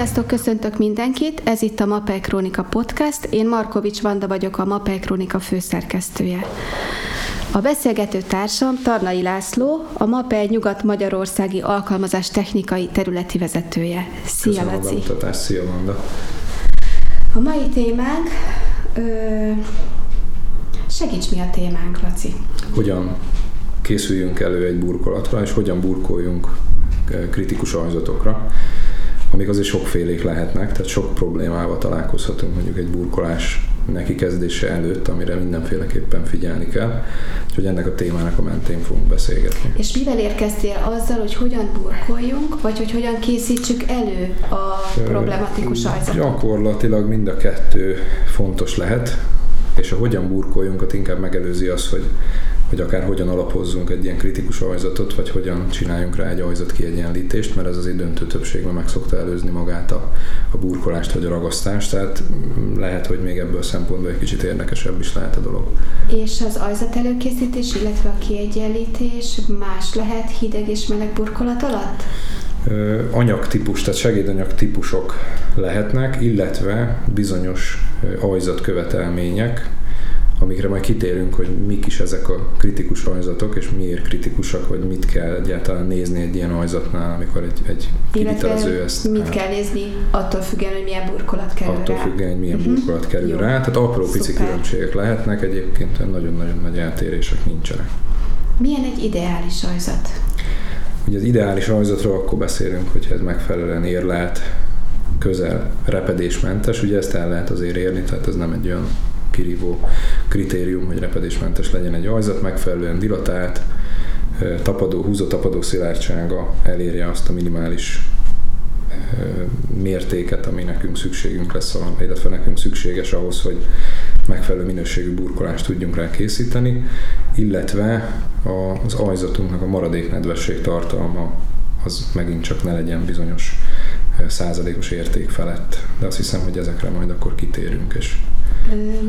Sziasztok, köszöntök mindenkit! Ez itt a Mapel Krónika Podcast. Én Markovics Vanda vagyok, a Mapel Krónika főszerkesztője. A beszélgető társam Tarnai László, a MAPEL Nyugat-Magyarországi Alkalmazás Technikai Területi Vezetője. Szia, Köszönöm Laci! a szia Vanda! A mai témánk... Ö, segíts mi a témánk, Laci! Hogyan készüljünk elő egy burkolatra, és hogyan burkoljunk kritikus ajzatokra, amik azért sokfélék lehetnek, tehát sok problémával találkozhatunk mondjuk egy burkolás neki kezdése előtt, amire mindenféleképpen figyelni kell, úgyhogy ennek a témának a mentén fogunk beszélgetni. És mivel érkeztél azzal, hogy hogyan burkoljunk, vagy hogy hogyan készítsük elő a problematikus ajzatot? Gyakorlatilag mind a kettő fontos lehet, és a hogyan burkoljunk, ott inkább megelőzi az, hogy, hogy akár hogyan alapozzunk egy ilyen kritikus ajzatot, vagy hogyan csináljunk rá egy ajzat kiegyenlítést, mert ez azért döntő többségben meg szokta előzni magát a, a burkolást vagy a ragasztást, tehát lehet, hogy még ebből a szempontból egy kicsit érdekesebb is lehet a dolog. És az ajzat előkészítés, illetve a kiegyenlítés más lehet hideg és meleg burkolat alatt? Anyagtípus, tehát segédanyag típusok lehetnek, illetve bizonyos ö, ajzat követelmények, amikre majd kitérünk, hogy mik is ezek a kritikus ajzatok, és miért kritikusak, vagy mit kell egyáltalán nézni egy ilyen ajzatnál, amikor egy, egy kivitelező ezt... mit kell nézni attól függően, hogy milyen burkolat kerül Attól rá. függően, hogy milyen Mhm. burkolat kerül Jó. rá. Tehát apró pici Szuper. különbségek lehetnek, egyébként nagyon-nagyon nagy eltérések nincsenek. Milyen egy ideális ajzat? Ugye az ideális ajzatról akkor beszélünk, hogyha ez megfelelően érlelt, közel repedésmentes, ugye ezt el lehet azért érni, tehát ez nem egy olyan kirívó kritérium, hogy repedésmentes legyen egy ajzat, megfelelően dilatált, tapadó, húzó tapadó szilárdsága elérje azt a minimális mértéket, ami nekünk szükségünk lesz, illetve nekünk szükséges ahhoz, hogy megfelelő minőségű burkolást tudjunk rá készíteni, illetve az ajzatunknak a maradék nedvesség tartalma az megint csak ne legyen bizonyos százalékos érték felett. De azt hiszem, hogy ezekre majd akkor kitérünk, és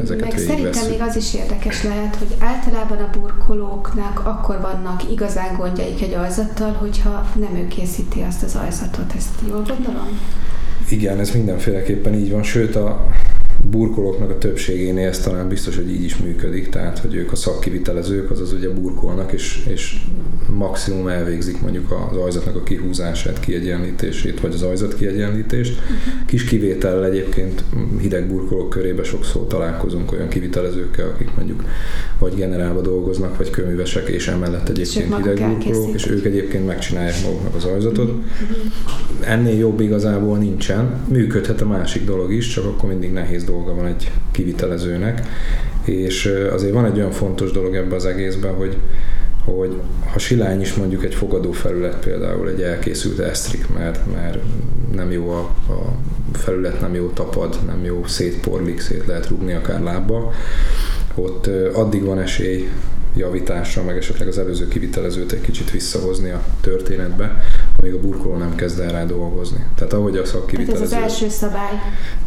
Ezeket Meg szerintem még az is érdekes lehet, hogy általában a burkolóknak akkor vannak igazán gondjaik egy ajzattal, hogyha nem ő készíti azt az ajzatot. Ezt jól gondolom? Igen, ez mindenféleképpen így van, sőt a burkolóknak a többségénél ez talán biztos, hogy így is működik, tehát hogy ők a szakkivitelezők, azaz ugye burkolnak, és, és maximum elvégzik mondjuk az ajzatnak a kihúzását, kiegyenlítését, vagy az ajzat kiegyenlítést. Kis kivétellel egyébként hideg burkolók körében sokszor találkozunk olyan kivitelezőkkel, akik mondjuk vagy generálva dolgoznak, vagy kőművesek, és emellett egyébként hideg burkolók, és ők egyébként megcsinálják maguknak az ajzatot. Ennél jobb igazából nincsen. Működhet a másik dolog is, csak akkor mindig nehéz dolga van egy kivitelezőnek. És azért van egy olyan fontos dolog ebben az egészben, hogy hogy ha silány is mondjuk egy fogadó felület például egy elkészült esztrik, mert, mert nem jó a, a felület, nem jó tapad, nem jó szétporlik, szét lehet rúgni akár lábbal, ott addig van esély javításra, meg esetleg az előző kivitelezőt egy kicsit visszahozni a történetbe, amíg a burkoló nem kezd el rá dolgozni. Tehát ahogy a Tehát ez szakkivitelező... az első szabály.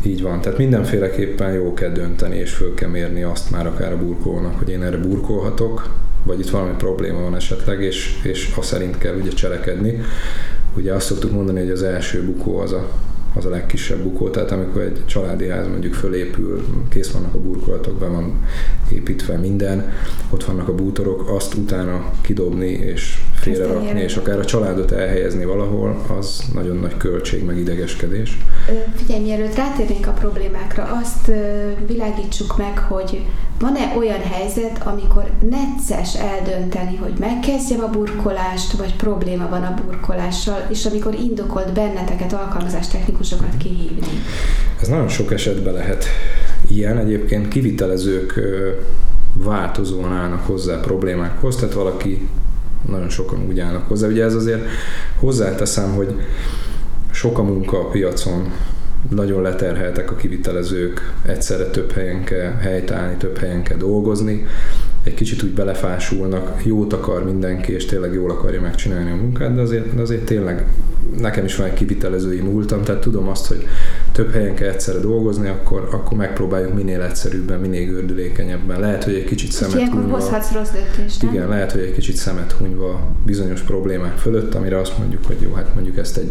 Így van, tehát mindenféleképpen jó kell dönteni, és föl kell mérni azt már akár a burkolónak, hogy én erre burkolhatok, vagy itt valami probléma van esetleg, és, és azt szerint kell ugye cselekedni. Ugye azt szoktuk mondani, hogy az első bukó az a, az a legkisebb bukó, tehát amikor egy családi ház mondjuk fölépül, kész vannak a burkolatok, be van építve minden, ott vannak a bútorok, azt utána kidobni és félrerakni, és akár a családot elhelyezni valahol, az nagyon nagy költség, meg idegeskedés. Figyelj, mielőtt rátérnénk a problémákra, azt világítsuk meg, hogy van-e olyan helyzet, amikor necces eldönteni, hogy megkezdjem a burkolást, vagy probléma van a burkolással, és amikor indokolt benneteket, alkalmazástechnikusokat kihívni. Ez nagyon sok esetben lehet ilyen. Egyébként kivitelezők változóan állnak hozzá problémákhoz, tehát valaki nagyon sokan úgy állnak hozzá. Ugye ez azért hozzáteszem, hogy sok a munka a piacon, nagyon leterheltek a kivitelezők, egyszerre több helyen kell helytállni, több helyen kell dolgozni, egy kicsit úgy belefásulnak, jót akar mindenki, és tényleg jól akarja megcsinálni a munkát, de azért, azért tényleg nekem is van egy kivitelezői múltam, tehát tudom azt, hogy több helyen kell egyszerre dolgozni, akkor, akkor megpróbáljuk minél egyszerűbben, minél gördülékenyebben. Lehet, hogy egy kicsit szemet ilyenkor hunyva, hozhatsz rossz döntést, nem? igen, lehet, hogy egy kicsit szemet hunyva bizonyos problémák fölött, amire azt mondjuk, hogy jó, hát mondjuk ezt egy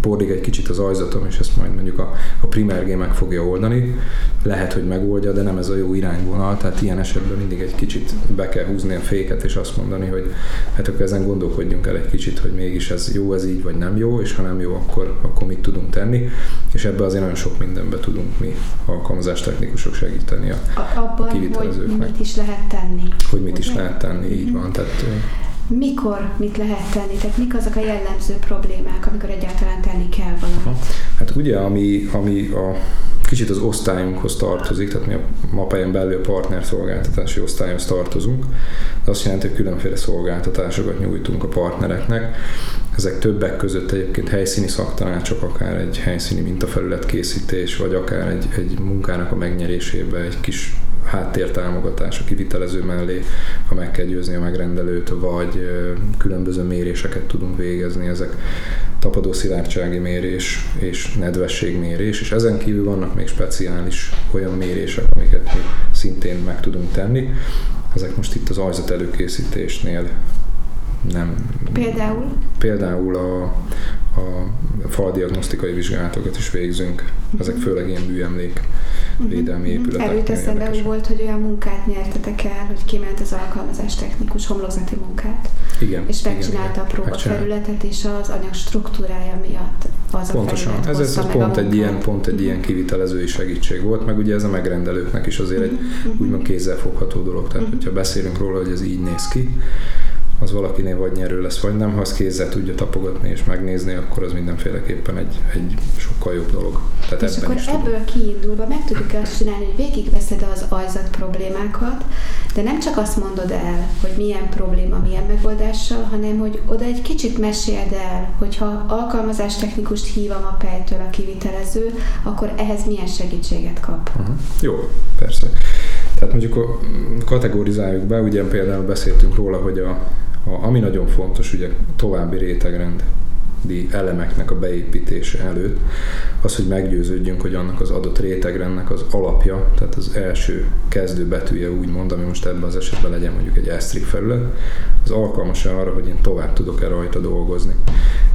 pordig egy kicsit az ajzatom, és ezt majd mondjuk a, a primer meg fogja oldani. Lehet, hogy megoldja, de nem ez a jó irányvonal, tehát ilyen esetben mindig egy kicsit be kell húzni a féket, és azt mondani, hogy hát akkor ezen gondolkodjunk el egy kicsit, hogy mégis ez jó ez így, vagy nem jó, és ha nem jó, akkor, akkor mit tudunk tenni, és ebbe azért nagyon sok mindenbe tudunk mi alkalmazástechnikusok segíteni a, Abban, a kivitelezőknek. hogy mit is lehet tenni. Hogy mit is lehet tenni, így van. Tehát, mikor mit lehet tenni? Tehát mik azok a jellemző problémák, amikor egyáltalán tenni kell valamit? Hát ugye, ami, ami a kicsit az osztályunkhoz tartozik, tehát mi a MAPEN belül a partnerszolgáltatási osztályhoz tartozunk. Ez azt jelenti, hogy különféle szolgáltatásokat nyújtunk a partnereknek. Ezek többek között egyébként helyszíni szaktanácsok, akár egy helyszíni mintafelület készítés, vagy akár egy, egy munkának a megnyerésébe egy kis háttértámogatás a kivitelező mellé, ha meg kell győzni a megrendelőt, vagy különböző méréseket tudunk végezni, ezek tapadó szilárdsági mérés és nedvességmérés, és ezen kívül vannak még speciális olyan mérések, amiket mi szintén meg tudunk tenni. Ezek most itt az ajzat előkészítésnél nem... Például? Például a, a faldiagnosztikai vizsgálatokat is végzünk. Ezek főleg ilyen műemlék védelmi mhm. épületek. Erőt eszembe, hogy volt, hogy olyan munkát nyertetek el, hogy kiment az alkalmazás technikus homlokzati munkát. Igen. És megcsinálta igen, a próbafelületet, és az anyag struktúrája miatt az Pontosan. a ez, ez, ez pont, egy ilyen, pont egy ilyen kivitelezői segítség volt, meg ugye ez a megrendelőknek is azért egy uh-huh. úgymond kézzelfogható dolog. Tehát, uh-huh. hogyha beszélünk róla, hogy ez így néz ki, az valakinél vagy nyerő lesz, vagy nem. Ha azt kézzel tudja tapogatni és megnézni, akkor az mindenféleképpen egy, egy sokkal jobb dolog. Tehát és ebben akkor ebből tudom. kiindulva meg tudjuk azt csinálni, hogy végigveszed az ajzat problémákat, de nem csak azt mondod el, hogy milyen probléma, milyen megoldással, hanem hogy oda egy kicsit meséld el, hogyha alkalmazástechnikust hívom a pejtől a kivitelező, akkor ehhez milyen segítséget kap. Uh-huh. Jó, persze. Tehát mondjuk kategorizáljuk be, ugye például beszéltünk róla, hogy a, a, ami nagyon fontos, ugye további rétegrend elemeknek a beépítése előtt, az, hogy meggyőződjünk, hogy annak az adott rétegrendnek az alapja, tehát az első kezdő betűje úgymond, ami most ebben az esetben legyen mondjuk egy esztrik felület, az alkalmas arra, hogy én tovább tudok-e rajta dolgozni.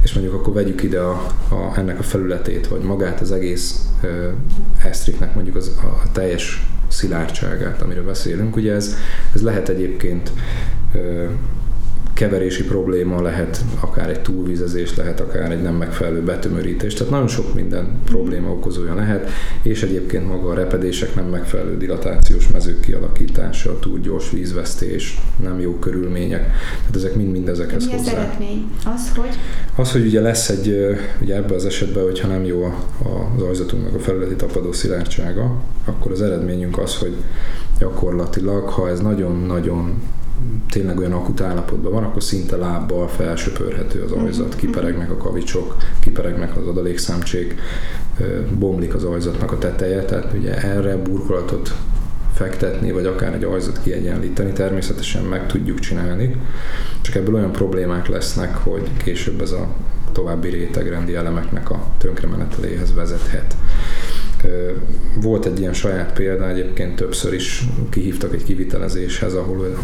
És mondjuk akkor vegyük ide a, a, ennek a felületét, vagy magát az egész esztriknek mondjuk az, a teljes szilárdságát, amiről beszélünk. Ugye ez, ez lehet egyébként keverési probléma lehet, akár egy túlvizezés lehet, akár egy nem megfelelő betömörítés, tehát nagyon sok minden probléma okozója lehet, és egyébként maga a repedések nem megfelelő dilatációs mezők kialakítása, túl gyors vízvesztés, nem jó körülmények, tehát ezek mind-mind ezekhez Mi hozzá. az eredmény? Az, hogy? Az, hogy ugye lesz egy, ugye ebben az esetben, hogyha nem jó a, a, az ajzatunknak a felületi tapadó szilárdsága, akkor az eredményünk az, hogy gyakorlatilag, ha ez nagyon-nagyon tényleg olyan akut állapotban van, akkor szinte lábbal felsöpörhető az ajzat, mhm. kiperegnek a kavicsok, kiperegnek az adalékszámcsék, bomlik az ajzatnak a teteje, tehát ugye erre burkolatot fektetni, vagy akár egy ajzat kiegyenlíteni, természetesen meg tudjuk csinálni, csak ebből olyan problémák lesznek, hogy később ez a további rétegrendi elemeknek a tönkremeneteléhez vezethet. Volt egy ilyen saját példa, egyébként többször is kihívtak egy kivitelezéshez, ahol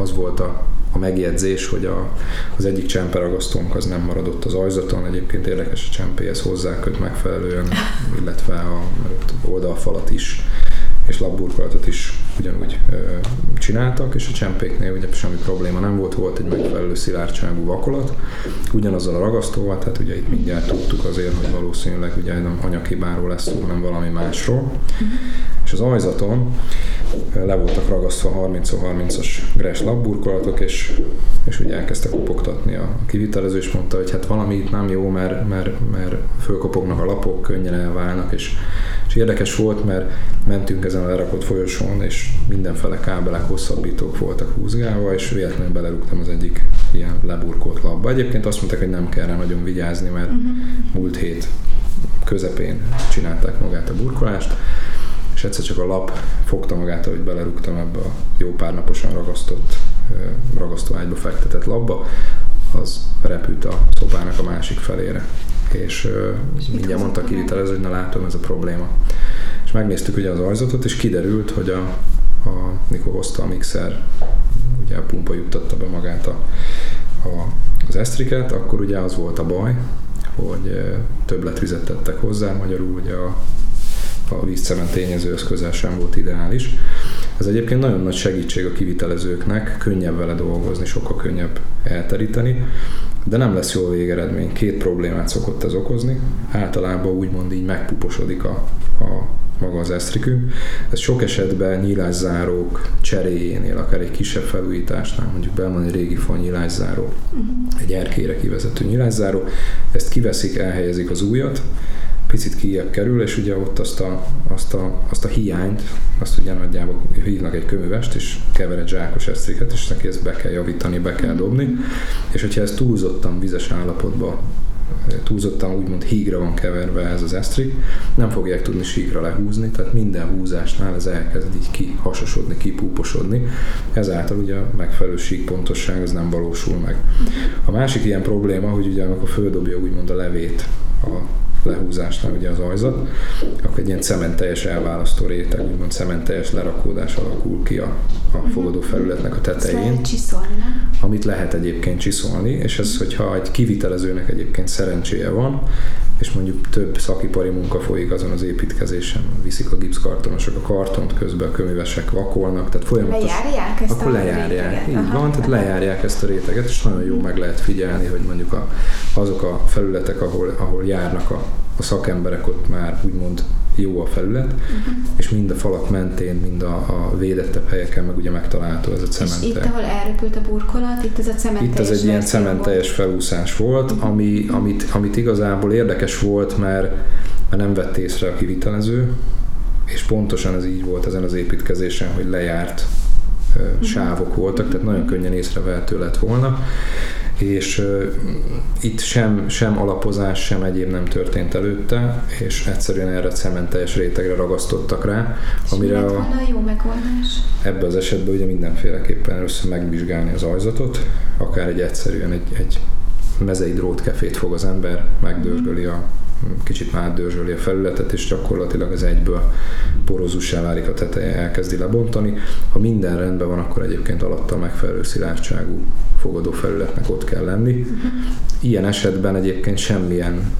az volt a, a megjegyzés, hogy a, az egyik csemperagasztónk az nem maradott az ajzaton, egyébként érdekes a csempéhez hozzáköt megfelelően, illetve a oldalfalat is és labburkolatot is ugyanúgy ö, csináltak, és a csempéknél ugye semmi probléma nem volt, volt egy megfelelő szilárdságú vakolat, ugyanazzal a ragasztóval, tehát ugye itt mindjárt tudtuk azért, hogy valószínűleg ugye nem anyaghibáról lesz szó, hanem valami másról. Uh-huh. És az ajzaton le voltak ragasztva 30-30-as gres labburkolatok, és, és ugye elkezdte kopogtatni a kivitelező, és mondta, hogy hát valami itt nem jó, mert, mert, mert fölkopognak a lapok, könnyen elválnak, és és érdekes volt, mert mentünk ezen a lerakott folyosón, és mindenfele kábelek, hosszabbítók voltak húzgálva, és véletlenül belerúgtam az egyik ilyen leburkolt labba. Egyébként azt mondták, hogy nem kell rá nagyon vigyázni, mert uh-huh. múlt hét közepén csinálták magát a burkolást, és egyszer csak a lap fogta magát, hogy belerúgtam ebbe a jó pár naposan ragasztott, ragasztóágyba fektetett labba, az repült a szobának a másik felére és, és mindjárt mondta kivitelező, hogy na látom, ez a probléma. És megnéztük ugye az ajzatot, és kiderült, hogy a, a mikor hozta a mixer, ugye a pumpa juttatta be magát a, a, az esztriket, akkor ugye az volt a baj, hogy többletvizet tettek hozzá, magyarul ugye a, a vízcement tényező közel sem volt ideális. Ez egyébként nagyon nagy segítség a kivitelezőknek, könnyebb vele dolgozni, sokkal könnyebb elteríteni, de nem lesz jó végeredmény. Két problémát szokott ez okozni. Általában úgymond így megpuposodik a, a maga az esztrikünk. Ez sok esetben nyílászárók cseréjénél, akár egy kisebb felújításnál, mondjuk belman egy régi fa nyílászáró, uh-huh. egy erkére kivezető nyílászáró, ezt kiveszik, elhelyezik az újat, picit kijebb kerül, és ugye ott azt a, azt a, azt a hiányt, azt ugye nagyjából hívnak egy köművest, és kever egy zsákos esztriket, és neki ezt be kell javítani, be kell dobni, és hogyha ez túlzottan vizes állapotban túlzottan úgymond hígra van keverve ez az esztrik, nem fogják tudni síkra lehúzni, tehát minden húzásnál ez elkezd így kihasasodni, kipúposodni, ezáltal ugye a megfelelő síkpontosság az nem valósul meg. A másik ilyen probléma, hogy ugye amikor földobja úgymond a levét a lehúzásnál ugye az ajzat, akkor egy ilyen cementeljes elválasztó réteg, úgymond cementeljes lerakódás alakul ki a, a mhm. fogadó felületnek a tetején. lehet csiszolni? Amit lehet egyébként csiszolni, és ez, hogyha egy kivitelezőnek egyébként szerencséje van, és mondjuk több szakipari munka folyik azon az építkezésen, viszik a gipszkartonosok a kartont, közben a köművesek vakolnak, tehát folyamatos... Lejárják ezt akkor a lejárják, réteget. így Aha, van, tehát lejárják ezt a réteget, és nagyon jó meg lehet figyelni, hogy mondjuk a, azok a felületek, ahol, ahol járnak a, a szakemberek, ott már úgymond jó a felület, uh-huh. és mind a falak mentén, mind a, a védettebb helyeken meg ugye megtalálható ez a cement. És itt, ahol elrepült a burkolat, itt ez a cementeljes Itt ez egy ilyen cementeljes felúszás volt, uh-huh. ami, amit, amit igazából érdekes volt, mert, mert nem vett észre a kivitelező, és pontosan ez így volt ezen az építkezésen, hogy lejárt uh-huh. sávok voltak, tehát nagyon könnyen észrevehető lett volna és uh, itt sem, sem alapozás, sem egyéb nem történt előtte, és egyszerűen erre a cementeljes rétegre ragasztottak rá, és amire a, a jó megoldás? Ebben az esetben ugye mindenféleképpen először megvizsgálni az ajzatot, akár egy egyszerűen egy, egy mezei drótkefét fog az ember, megdörzsöli a kicsit már átdörzsöli a felületet, és gyakorlatilag az egyből porozussá válik a teteje, elkezdi lebontani. Ha minden rendben van, akkor egyébként alatta megfelelő szilárdságú fogadó felületnek ott kell lenni. Ilyen esetben egyébként semmilyen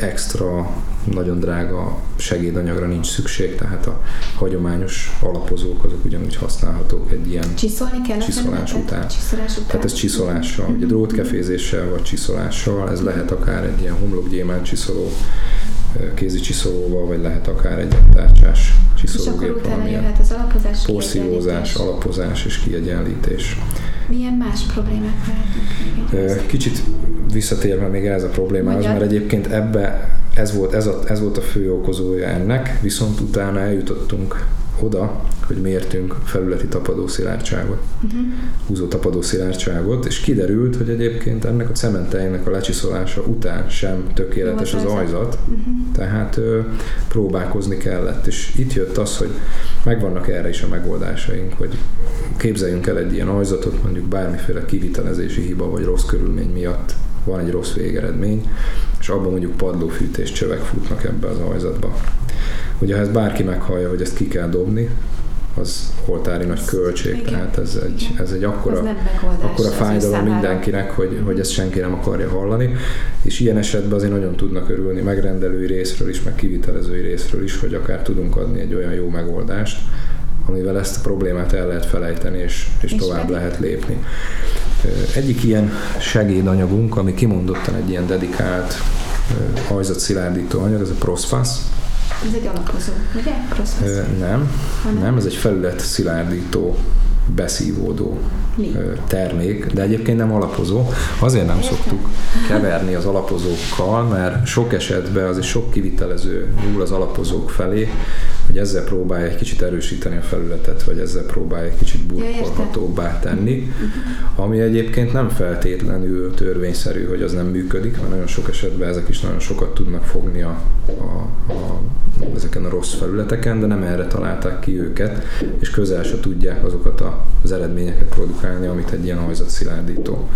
extra, nagyon drága segédanyagra nincs szükség, tehát a hagyományos alapozók azok ugyanúgy használhatók egy ilyen Csiszolni kell csiszolás után. Csiszolás után. Tehát ez csiszolással, ugye drótkefézéssel vagy csiszolással, ez lehet akár egy ilyen homlokgyémán csiszoló kézi csiszolóval, vagy lehet akár egy tárcsás csiszológép. És akkor utána jöhet az alapozás, Porszívózás, alapozás és kiegyenlítés. Milyen más problémák lehetnek Kicsit visszatérve még ez a problémához, mert egyébként ebbe ez volt, ez, a, ez volt a fő okozója ennek, viszont utána eljutottunk oda, hogy mértünk felületi tapadó szilárdságot, uh-huh. húzó tapadó szilárdságot, és kiderült, hogy egyébként ennek a cementeinek a lecsiszolása után sem tökéletes az ajzat, uh-huh. tehát ö, próbálkozni kellett, és itt jött az, hogy megvannak erre is a megoldásaink, hogy képzeljünk el egy ilyen ajzatot, mondjuk bármiféle kivitelezési hiba vagy rossz körülmény miatt van egy rossz végeredmény, és abban mondjuk padlófűtés csövek futnak ebbe az ajzatba. Ugye ha ezt bárki meghallja, hogy ezt ki kell dobni, az oltári nagy költség, Igen. tehát ez egy, ez egy akkora, ez akkora fájdalom mindenkinek, hogy, hogy ezt senki nem akarja hallani, és ilyen esetben azért nagyon tudnak örülni megrendelői részről is, meg kivitelezői részről is, hogy akár tudunk adni egy olyan jó megoldást, amivel ezt a problémát el lehet felejteni, és, és, és tovább pedig. lehet lépni. Egyik ilyen segédanyagunk, ami kimondottan egy ilyen dedikált hajzat szilárdító anyag, ez a Prosfasz. Ez egy alapozó, ugye? Prosfasz. Nem, nem, ez egy felület szilárdító beszívódó Mi? termék, de egyébként nem alapozó. Azért nem Értem. szoktuk keverni az alapozókkal, mert sok esetben az is sok kivitelező nyúl az alapozók felé, hogy ezzel próbálja egy kicsit erősíteni a felületet, vagy ezzel próbálja egy kicsit burkolhatóbbá tenni, mhm. ami egyébként nem feltétlenül törvényszerű, hogy az nem működik, mert nagyon sok esetben ezek is nagyon sokat tudnak fogni a, a, a, ezeken a rossz felületeken, de nem erre találták ki őket, és közel se tudják azokat a, az eredményeket produkálni, amit egy ilyen hajzat szilárdító.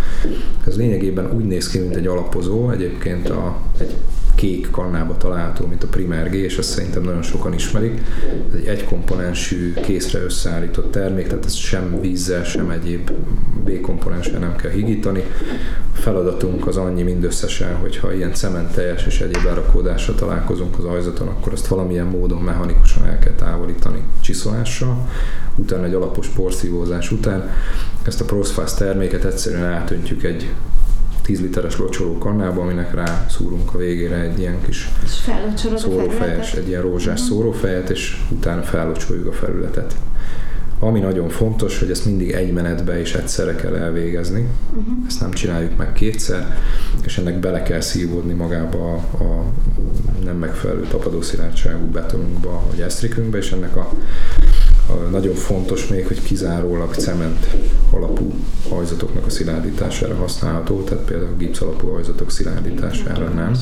Ez lényegében úgy néz ki, mint egy alapozó, egyébként a, egy kék kannába található, mint a Primer G, és ezt szerintem nagyon sokan ismerik. Ez egy egykomponensű, készre összeállított termék, tehát ez sem vízzel, sem egyéb B-komponenssel nem kell higítani. A feladatunk az annyi mindösszesen, hogyha ilyen cementeljes és egyéb lerakódással találkozunk az ajzaton, akkor ezt valamilyen módon mechanikusan el kell távolítani csiszolással, utána egy alapos porszívózás után ezt a Prosfast terméket egyszerűen átöntjük egy 10 literes locsoló kannába, aminek rá szúrunk a végére egy ilyen kis szórófejes, egy ilyen rózsás uh-huh. szórófejet, és utána fellocsoljuk a felületet. Ami nagyon fontos, hogy ezt mindig egy menetbe és egyszerre kell elvégezni. Uh-huh. Ezt nem csináljuk meg kétszer, és ennek bele kell szívódni magába a, a nem megfelelő tapadószilárdságú betonunkba, vagy esztrikünkbe, és ennek a nagyon fontos még, hogy kizárólag cement alapú hajzatoknak a szilárdítására használható, tehát például gipsz alapú hajzatok szilárdítására nem.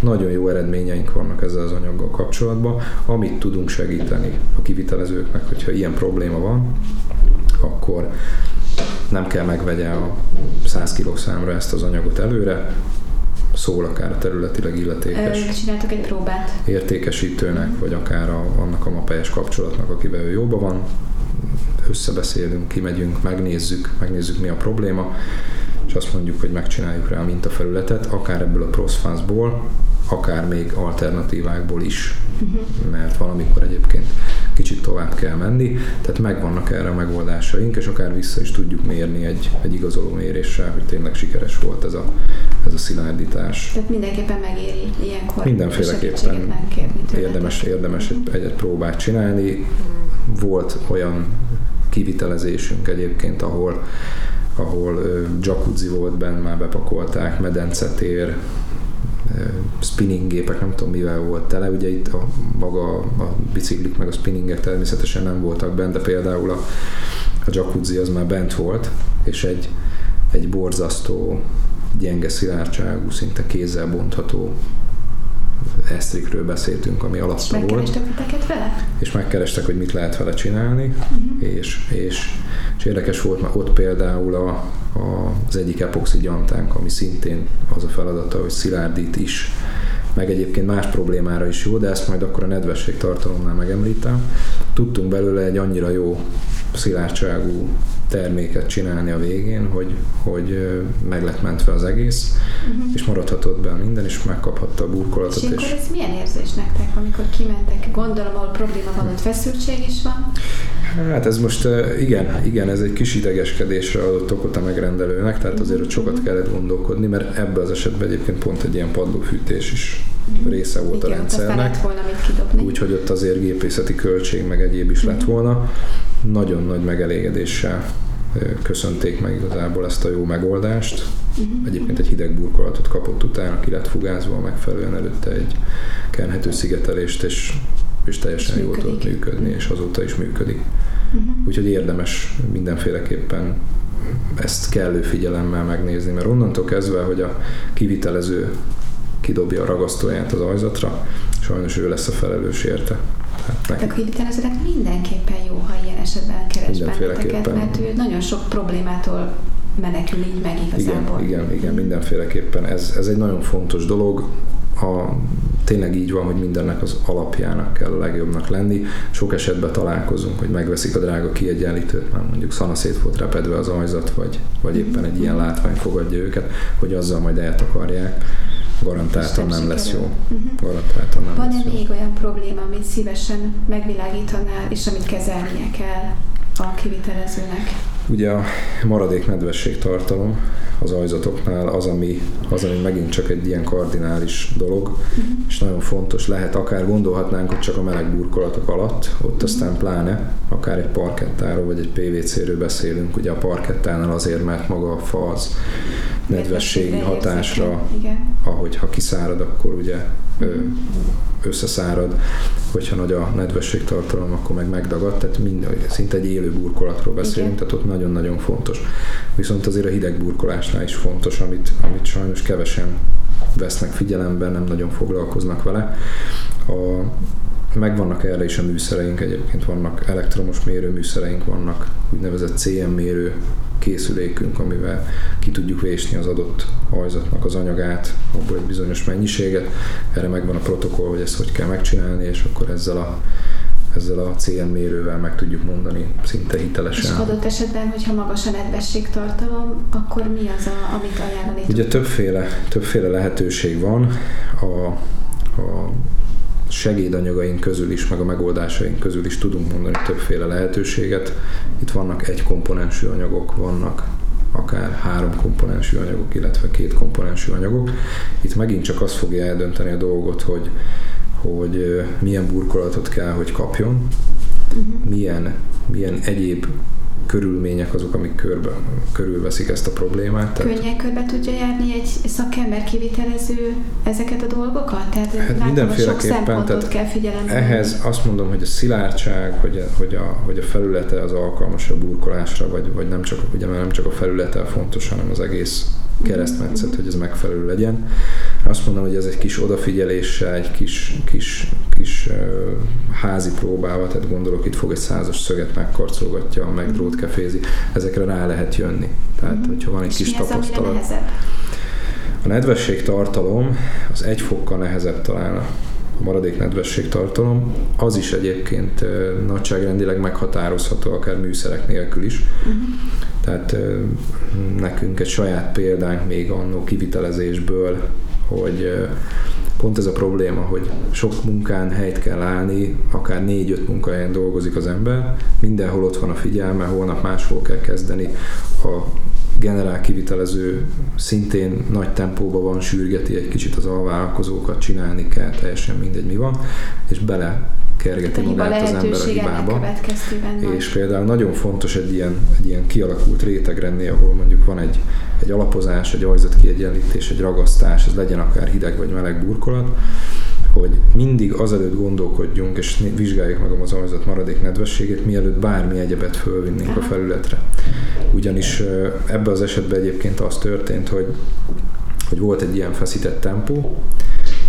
Nagyon jó eredményeink vannak ezzel az anyaggal kapcsolatban, amit tudunk segíteni a kivitelezőknek, hogyha ilyen probléma van, akkor nem kell megvegye a 100 kg számra ezt az anyagot előre, szól akár a területileg illetékes. Csináltak egy próbát. Értékesítőnek, vagy akár a, annak a mapelyes kapcsolatnak, akivel ő jóban van. Összebeszélünk, kimegyünk, megnézzük, megnézzük mi a probléma, és azt mondjuk, hogy megcsináljuk rá a mintafelületet, akár ebből a proszfászból, akár még alternatívákból is, uh-huh. mert valamikor egyébként kicsit tovább kell menni, tehát megvannak erre a megoldásaink, és akár vissza is tudjuk mérni egy, egy igazoló méréssel, hogy tényleg sikeres volt ez a, ez a szilárdítás. Tehát mindenképpen megéri ilyenkor Mindenféleképpen érdemes, érdemes egy, egy, egy próbát csinálni. Volt olyan kivitelezésünk egyébként, ahol ahol uh, jacuzzi volt benne, már bepakolták, medencetér, spinning gépek, nem tudom mivel volt tele, ugye itt a maga a biciklik meg a spinningek természetesen nem voltak benne, de például a, a jacuzzi az már bent volt, és egy, egy borzasztó gyenge szilárdságú, szinte kézzel bontható esztrikről beszéltünk, ami alatta volt. vele? És megkerestek, hogy mit lehet vele csinálni, uh-huh. és, és, és érdekes volt, mert ott például a, a, az egyik epoxi gyantánk, ami szintén az a feladata, hogy szilárdít is, meg egyébként más problémára is jó, de ezt majd akkor a nedvesség tartalomnál megemlítem. Tudtunk belőle egy annyira jó szilárdságú terméket csinálni a végén, hogy, hogy meg lett mentve az egész, uh-huh. és maradhatott be minden, és megkaphatta a burkolatot. És, és akkor ez milyen érzés nektek, amikor kimentek? Gondolom, ahol probléma van, ott feszültség is van. Hát ez most, igen, igen, ez egy kis idegeskedésre adott okot a megrendelőnek, tehát azért ott sokat mhm. kellett gondolkodni, mert ebben az esetben egyébként pont egy ilyen padlófűtés is mhm. része volt igen, a rendszernek. Úgyhogy ott azért gépészeti költség meg egyéb is lett volna. Nagyon nagy megelégedéssel köszönték meg igazából ezt a jó megoldást. Uh-huh. Egyébként egy hideg burkolatot kapott utána, ki lett fugázva megfelelően előtte egy kenhető szigetelést, és, és teljesen jól tudott működni, és azóta is működik. Uh-huh. Úgyhogy érdemes mindenféleképpen ezt kellő figyelemmel megnézni, mert onnantól kezdve, hogy a kivitelező kidobja a ragasztóját az ajzatra, sajnos ő lesz a felelős érte. Hát a kivitelezőnek mindenképpen jó, ha ilyen esetben keres benneteket, mert ő nagyon sok problémától menekül így meg igazából. Igen, igen, igen mindenféleképpen. Ez, ez egy nagyon fontos dolog. A, tényleg így van, hogy mindennek az alapjának kell a legjobbnak lenni. Sok esetben találkozunk, hogy megveszik a drága kiegyenlítőt, már mondjuk szanaszét volt repedve az ajzat, vagy, vagy éppen egy ilyen látvány fogadja őket, hogy azzal majd eltakarják garantáltan nem lesz jó. Uh-huh. Garantáltan nem Van-e még jó. olyan probléma, amit szívesen megvilágítanál, és amit kezelnie kell a kivitelezőnek? Ugye a maradék nedvesség tartalom az ajzatoknál az, ami, az, ami megint csak egy ilyen kardinális dolog, uh-huh. és nagyon fontos lehet, akár gondolhatnánk, hogy csak a meleg burkolatok alatt, ott uh-huh. aztán pláne, akár egy parkettáról vagy egy PVC-ről beszélünk, ugye a parkettánál azért, mert maga a fa az nedvességi hatásra, ahogy ha kiszárad, akkor ugye összeszárad, hogyha nagy a nedvességtartalom, akkor meg megdagad, tehát mind, szinte egy élő burkolatról beszélünk, Igen. tehát ott nagyon-nagyon fontos. Viszont azért a hideg burkolásnál is fontos, amit, amit sajnos kevesen vesznek figyelembe, nem nagyon foglalkoznak vele. A megvannak erre is a műszereink, egyébként vannak elektromos mérőműszereink, vannak úgynevezett CM mérő készülékünk, amivel ki tudjuk vésni az adott ajzatnak az anyagát, abból egy bizonyos mennyiséget. Erre megvan a protokoll, hogy ezt hogy kell megcsinálni, és akkor ezzel a ezzel a CM mérővel meg tudjuk mondani szinte hitelesen. És adott esetben, hogyha magas a nedvességtartalom, akkor mi az, a, amit ajánlani Ugye többféle, többféle lehetőség van. A, a segédanyagaink közül is, meg a megoldásaink közül is tudunk mondani többféle lehetőséget. Itt vannak egy komponensű anyagok, vannak akár három komponensű anyagok, illetve két komponensű anyagok. Itt megint csak az fogja eldönteni a dolgot, hogy, hogy milyen burkolatot kell, hogy kapjon, uh-huh. milyen, milyen egyéb körülmények azok, amik körbe, körülveszik ezt a problémát. Tehát... Könnyen körbe tudja járni egy szakember kivitelező ezeket a dolgokat? Tehát hát mindenféleképpen, tehát kell figyelembe Ehhez azt mondom, hogy a szilárdság, hogy a, hogy a, hogy a felülete az alkalmas a burkolásra, vagy, vagy nem, csak, ugye nem csak a felülete fontos, hanem az egész keresztmetszet, uh-huh. hogy ez megfelelő legyen. Azt mondom, hogy ez egy kis odafigyeléssel, egy kis, kis, kis házi próbával, tehát gondolok, itt fog egy százas szöget megkarcolgatja, meg drótkefézi, ezekre rá lehet jönni. Tehát, uh-huh. hogyha van egy És kis tapasztalat. A nedvesség tartalom az egy fokkal nehezebb talán a maradék nedvesség tartalom, az is egyébként nagyságrendileg meghatározható akár műszerek nélkül is. Uh-huh. Tehát nekünk egy saját példánk még annó kivitelezésből, hogy pont ez a probléma, hogy sok munkán helyt kell állni, akár négy-öt munkahelyen dolgozik az ember, mindenhol ott van a figyelme, holnap máshol kell kezdeni, a generál kivitelező szintén nagy tempóban van, sürgeti egy kicsit az alvállalkozókat, csinálni kell, teljesen mindegy mi van, és bele kergeti hát magát az ember a hibába. És például nagyon fontos egy ilyen, egy ilyen kialakult rétegrennél, ahol mondjuk van egy, egy alapozás, egy kiegyenlítés, egy ragasztás, ez legyen akár hideg vagy meleg burkolat, hogy mindig azelőtt gondolkodjunk, és vizsgáljuk meg az ajzat maradék nedvességét, mielőtt bármi egyebet fölvinnénk a felületre. Ugyanis ebbe az esetben egyébként az történt, hogy, hogy volt egy ilyen feszített tempó,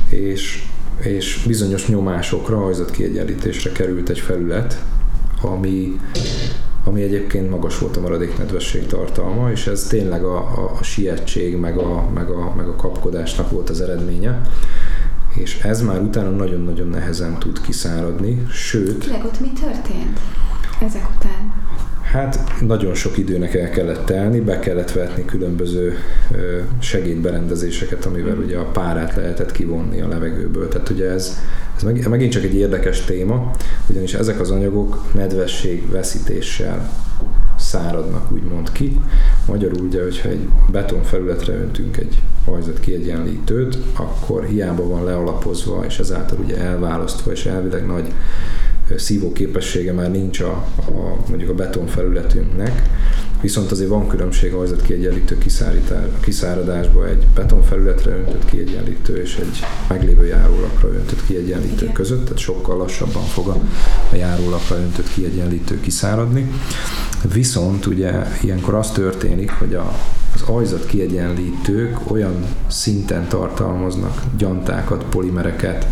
és és bizonyos nyomásokra, kiegyenlítésre került egy felület, ami, ami egyébként magas volt a maradék nedvesség tartalma, és ez tényleg a, a, a sietség, meg a, meg, a, meg a kapkodásnak volt az eredménye és ez már utána nagyon-nagyon nehezen tud kiszáradni, sőt... Tényleg ott mi történt ezek után? Hát nagyon sok időnek el kellett telni, be kellett vetni különböző segédberendezéseket, amivel ugye a párát lehetett kivonni a levegőből. Tehát ugye ez, ez megint csak egy érdekes téma, ugyanis ezek az anyagok nedvesség veszítéssel száradnak úgymond ki. Magyarul ugye, hogyha egy beton felületre öntünk egy hajzat kiegyenlítőt, akkor hiába van lealapozva, és ezáltal ugye elválasztva, és elvileg nagy szívó képessége már nincs a, a mondjuk a beton felületünknek, viszont azért van különbség a kiegyenlítő kiszáradásba egy betonfelületre öntött kiegyenlítő és egy meglévő járólapra öntött kiegyenlítő között, tehát sokkal lassabban fog a, a járólapra öntött kiegyenlítő kiszáradni. Viszont ugye ilyenkor az történik, hogy a, az ajzat kiegyenlítők olyan szinten tartalmaznak gyantákat, polimereket,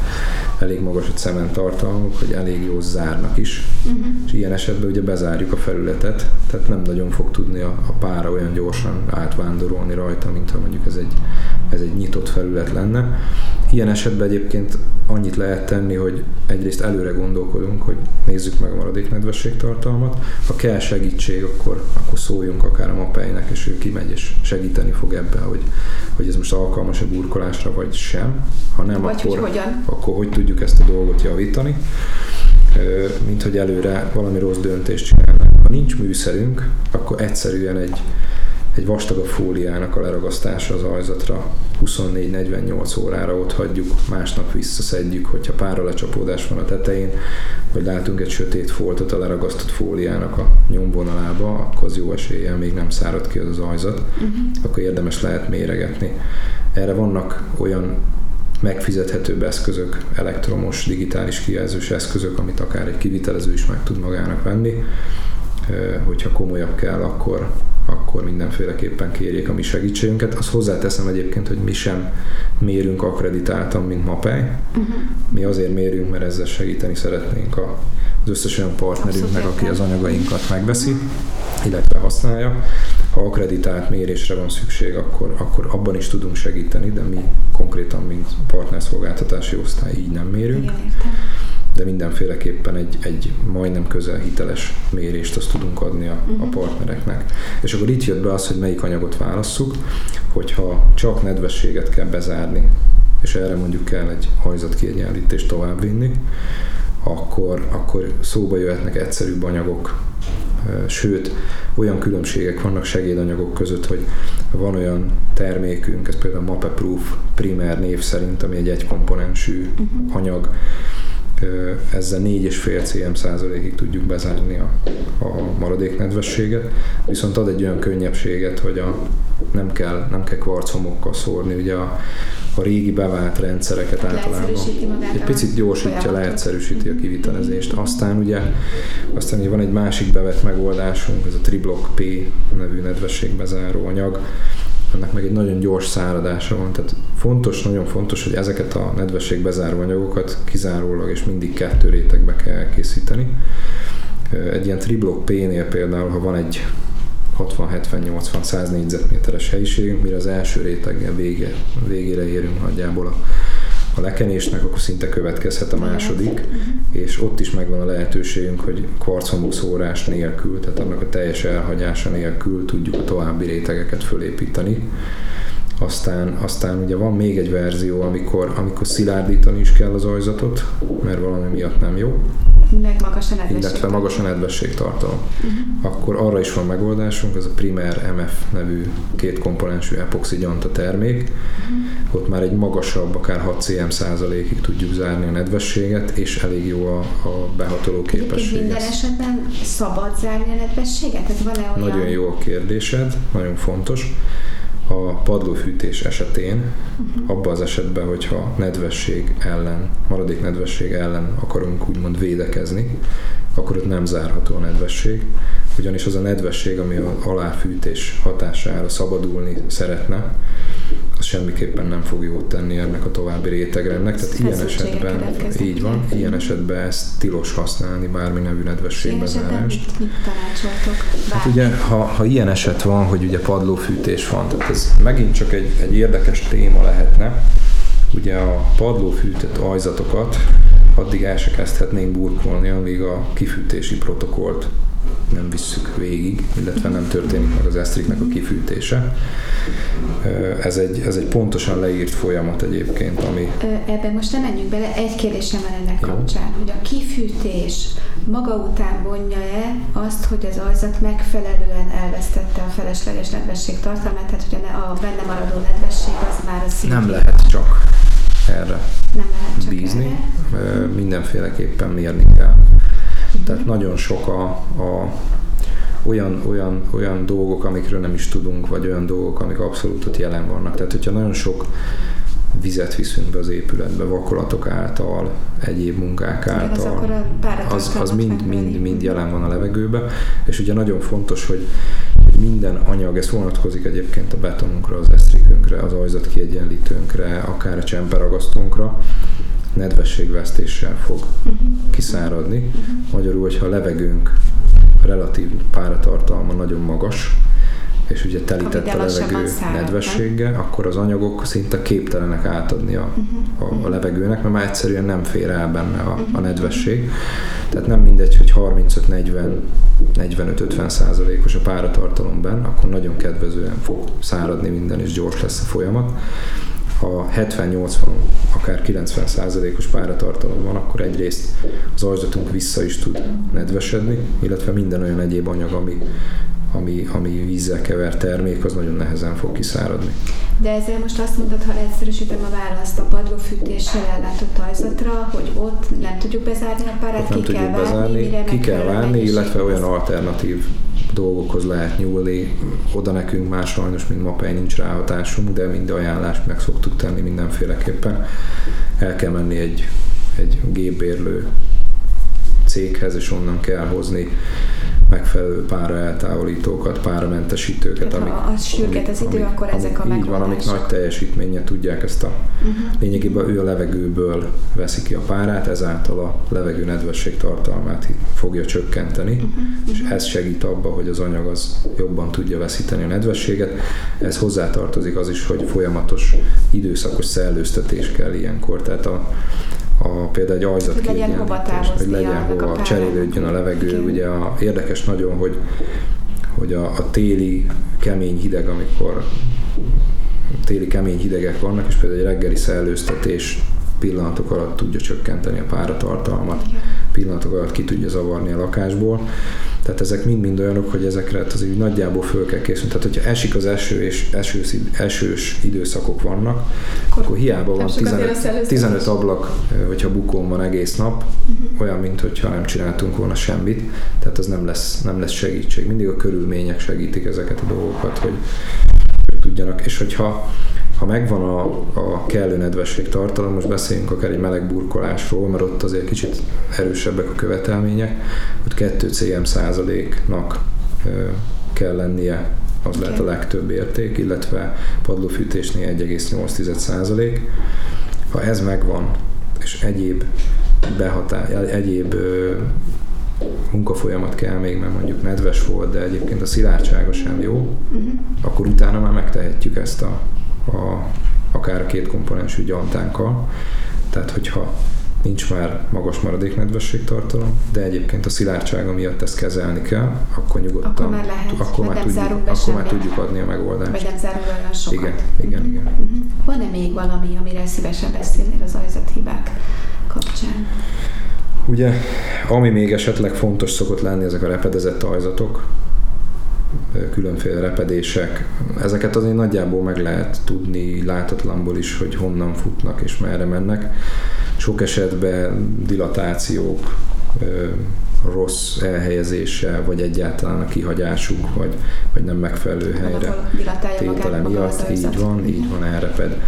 elég magas a cement tartalmuk, hogy elég jó zárnak is, uh-huh. és ilyen esetben ugye bezárjuk a felületet, tehát nem nagyon fog tudni a, a pára olyan gyorsan átvándorolni rajta, mint ha mondjuk ez egy, ez egy nyitott felület lenne. Ilyen esetben egyébként annyit lehet tenni, hogy egyrészt előre gondolkodunk, hogy nézzük meg a maradék tartalmat. Ha kell segítség, akkor, akkor szóljunk akár a mapeinek, és ő kimegy és segíteni fog ebbe, hogy, hogy ez most alkalmas a burkolásra, vagy sem. Ha nem, vagy akkor, hogy hogyan. akkor hogy tudjuk ezt a dolgot javítani mint hogy előre valami rossz döntést csinálnak. Ha nincs műszerünk, akkor egyszerűen egy egy vastagabb fóliának a leragasztása az ajzatra 24-48 órára ott hagyjuk, másnap visszaszedjük, hogyha pára lecsapódás van a tetején, vagy látunk egy sötét foltot a leragasztott fóliának a nyomvonalába, akkor az jó eséllyel még nem szárad ki az az ajzat, uh-huh. akkor érdemes lehet méregetni. Erre vannak olyan megfizethetőbb eszközök, elektromos, digitális kijelzős eszközök, amit akár egy kivitelező is meg tud magának venni. Hogyha komolyabb kell, akkor akkor mindenféleképpen kérjék a mi segítségünket. Azt hozzáteszem egyébként, hogy mi sem mérünk akreditáltan, mint MAPEI. Uh-huh. Mi azért mérünk, mert ezzel segíteni szeretnénk a, az összes olyan partnerünknek, aki az anyagainkat megveszi, illetve használja. Ha akreditált mérésre van szükség, akkor, akkor abban is tudunk segíteni, de mi konkrétan, mint partnerszolgáltatási osztály így nem mérünk. Igen, de mindenféleképpen egy, egy majdnem közel hiteles mérést azt tudunk adni a, uh-huh. a mhm. partnereknek. És akkor itt jött be az, hogy melyik anyagot válasszuk, hogyha csak nedvességet kell bezárni, és erre mondjuk kell egy hajzatkiegyenlítést továbbvinni, akkor, akkor szóba jöhetnek egyszerűbb anyagok, sőt, olyan különbségek vannak segédanyagok között, hogy van olyan termékünk, ez például MAPEProof primer név szerint, ami egy egykomponensű uh-huh. anyag, ezzel 4,5 cm százalékig tudjuk bezárni a, a maradék nedvességet, viszont ad egy olyan könnyebbséget, hogy a, nem kell, nem kell kvarchomokkal szórni, ugye a, a régi bevált rendszereket általában egy picit gyorsítja, leegyszerűsíti a kivitelezést. Aztán ugye, aztán van egy másik bevett megoldásunk, ez a Triblock P nevű nedvességbezáró anyag, ennek meg egy nagyon gyors száradása van, tehát fontos, nagyon fontos, hogy ezeket a nedvességbezáró anyagokat kizárólag és mindig kettő rétegbe kell elkészíteni. Egy ilyen Triblock P-nél például, ha van egy 60-70-80-100 négyzetméteres helyiségünk, mire az első réteggel vége, végére érünk nagyjából a, a lekenésnek, akkor szinte következhet a második, és ott is megvan a lehetőségünk, hogy kvarcomú szórás nélkül, tehát annak a teljes elhagyása nélkül tudjuk a további rétegeket fölépíteni. Aztán, aztán ugye van még egy verzió, amikor, amikor szilárdítani is kell az ajzatot, mert valami miatt nem jó. Meg magas a Illetve magas a nedvességtartalom. Uh-huh. Akkor arra is van megoldásunk, ez a Primer MF nevű két komponensű epoxigyanta termék. Uh-huh. Ott már egy magasabb, akár 6 cm százalékig tudjuk zárni a nedvességet, és elég jó a, a behatoló képesség. Minden esetben szabad zárni a nedvességet? Tehát van-e olyan... Nagyon jó a kérdésed, nagyon fontos a padlófűtés esetén, uh-huh. abban az esetben, hogyha nedvesség ellen, maradék nedvesség ellen akarunk úgymond védekezni, akkor ott nem zárható a nedvesség, ugyanis az a nedvesség, ami a aláfűtés hatására szabadulni szeretne, az semmiképpen nem fog jót tenni ennek a további rétegrendnek. Tehát ilyen esetben, így van, ilyen esetben ezt tilos használni bármi nevű nedvességbezárást. Mit, Hát ugye, ha, ha ilyen eset van, hogy ugye padlófűtés van, tehát ez megint csak egy, egy érdekes téma lehetne, ugye a padlófűtött ajzatokat addig el se kezdhetnénk burkolni, amíg a kifűtési protokollt nem visszük végig, illetve nem történik meg az esztriknek a kifűtése. Ez egy, ez egy pontosan leírt folyamat egyébként, ami... Ebben most nem menjünk bele, egy kérdésem van ennek Jó. kapcsán, hogy a kifűtés maga után vonja-e azt, hogy az ajzat megfelelően elvesztette a felesleges nedvesség tartalmát, tehát hogy a, a benne maradó nedvesség az már a szintén... Nem lehet csak erre nem lehet csak bízni, erre. mindenféleképpen mérni kell. Tehát nagyon sok a, a olyan, olyan, olyan dolgok, amikről nem is tudunk, vagy olyan dolgok, amik abszolút ott jelen vannak. Tehát, hogyha nagyon sok vizet viszünk be az épületbe, vakolatok által, egyéb munkák által, az, az mind, mind, mind jelen van a levegőbe, és ugye nagyon fontos, hogy minden anyag, ez vonatkozik egyébként a betonunkra, az esztrikünkre, az ajzat kiegyenlítőnkre, akár a csemperagasztónkra, nedvességvesztéssel fog uh-huh. kiszáradni. Magyarul, hogyha a levegőnk relatív páratartalma nagyon magas, és ugye telített a levegő nedvességgel, akkor az anyagok szinte képtelenek átadni a, uh-huh. a, a levegőnek, mert már egyszerűen nem fér el benne a, a nedvesség. Tehát nem mindegy, hogy 35-40 45-50 százalékos a páratartalom benne, akkor nagyon kedvezően fog száradni minden, és gyors lesz a folyamat ha 70-80, akár 90 százalékos páratartalom van, akkor egyrészt az ajzatunk vissza is tud nedvesedni, illetve minden olyan egyéb anyag, ami, ami, ami vízzel kevert termék, az nagyon nehezen fog kiszáradni. De ezzel most azt mondod, ha egyszerűsítem a választ a padlófűtéssel ellátott ajzatra, hogy ott nem tudjuk bezárni a párát, ki kell várni, bezárni, mire ki kell várni, illetve olyan alternatív dolgokhoz lehet nyúlni. Oda nekünk már sajnos, mint mapej nincs ráhatásunk, de minden ajánlást meg szoktuk tenni mindenféleképpen. El kell menni egy, egy gépbérlő céghez, és onnan kell hozni megfelelő pára eltávolítókat, páramentesítőket. Tehát amik, ha az sürget az idő, amik, akkor amik, ezek a Így van, amik nagy teljesítménye tudják ezt a uh-huh. lényegében ő a levegőből veszi ki a párát, ezáltal a levegő nedvesség tartalmát fogja csökkenteni, uh-huh. és ez segít abba, hogy az anyag az jobban tudja veszíteni a nedvességet. Ez hozzátartozik az is, hogy folyamatos időszakos szellőztetés kell ilyenkor, tehát a a, például egy ajzat hogy legyen hova távozni, hogy legyen hova, a cserélődjön a levegő. Igen. Ugye a, érdekes nagyon, hogy, hogy a, a téli kemény hideg, amikor téli kemény hidegek vannak, és például egy reggeli szellőztetés pillanatok alatt tudja csökkenteni a páratartalmat, pillanatok alatt ki tudja zavarni a lakásból. Tehát ezek mind-mind olyanok, hogy ezekre az így nagyjából föl kell készülni. Tehát, hogyha esik az eső és esős, esős időszakok vannak, akkor, akkor hiába van 15, 15 ablak, hogyha bukón van egész nap, uh-huh. olyan, mint hogyha nem csináltunk volna semmit. Tehát az nem lesz, nem lesz segítség. Mindig a körülmények segítik ezeket a dolgokat, hogy tudjanak. És hogyha ha megvan a, a kellő nedvesség tartalom, most beszéljünk akár egy meleg burkolásról, mert ott azért kicsit erősebbek a követelmények, ott 2 cm százaléknak kell lennie, az okay. lehet a legtöbb érték, illetve padlófűtésnél 1,8 százalék. Ha ez megvan, és egyéb behatár, egyéb munkafolyamat kell még, mert mondjuk nedves volt, de egyébként a szilárdsága sem jó, uh-huh. akkor utána már megtehetjük ezt a a, akár a két komponensű gyantánkkal. Tehát, hogyha nincs már magas maradéknedvesség tartalom, de egyébként a szilárdsága miatt ezt kezelni kell, akkor nyugodtan, akkor már, lehet, akkor már, tudjuk, akkor már tudjuk adni a megoldást. Vagy nem zárul olyan sokat. Igen, igen, uh-huh. igen. Uh-huh. Van-e még valami, amire szívesen beszélnél az ajzathibák kapcsán? Ugye, ami még esetleg fontos szokott lenni, ezek a repedezett ajzatok, különféle repedések. Ezeket azért nagyjából meg lehet tudni látatlanból is, hogy honnan futnak és merre mennek. Sok esetben dilatációk, rossz elhelyezése, vagy egyáltalán a kihagyásuk, vagy, vagy nem megfelelő helyre tétele miatt. Így van, így van, elreped.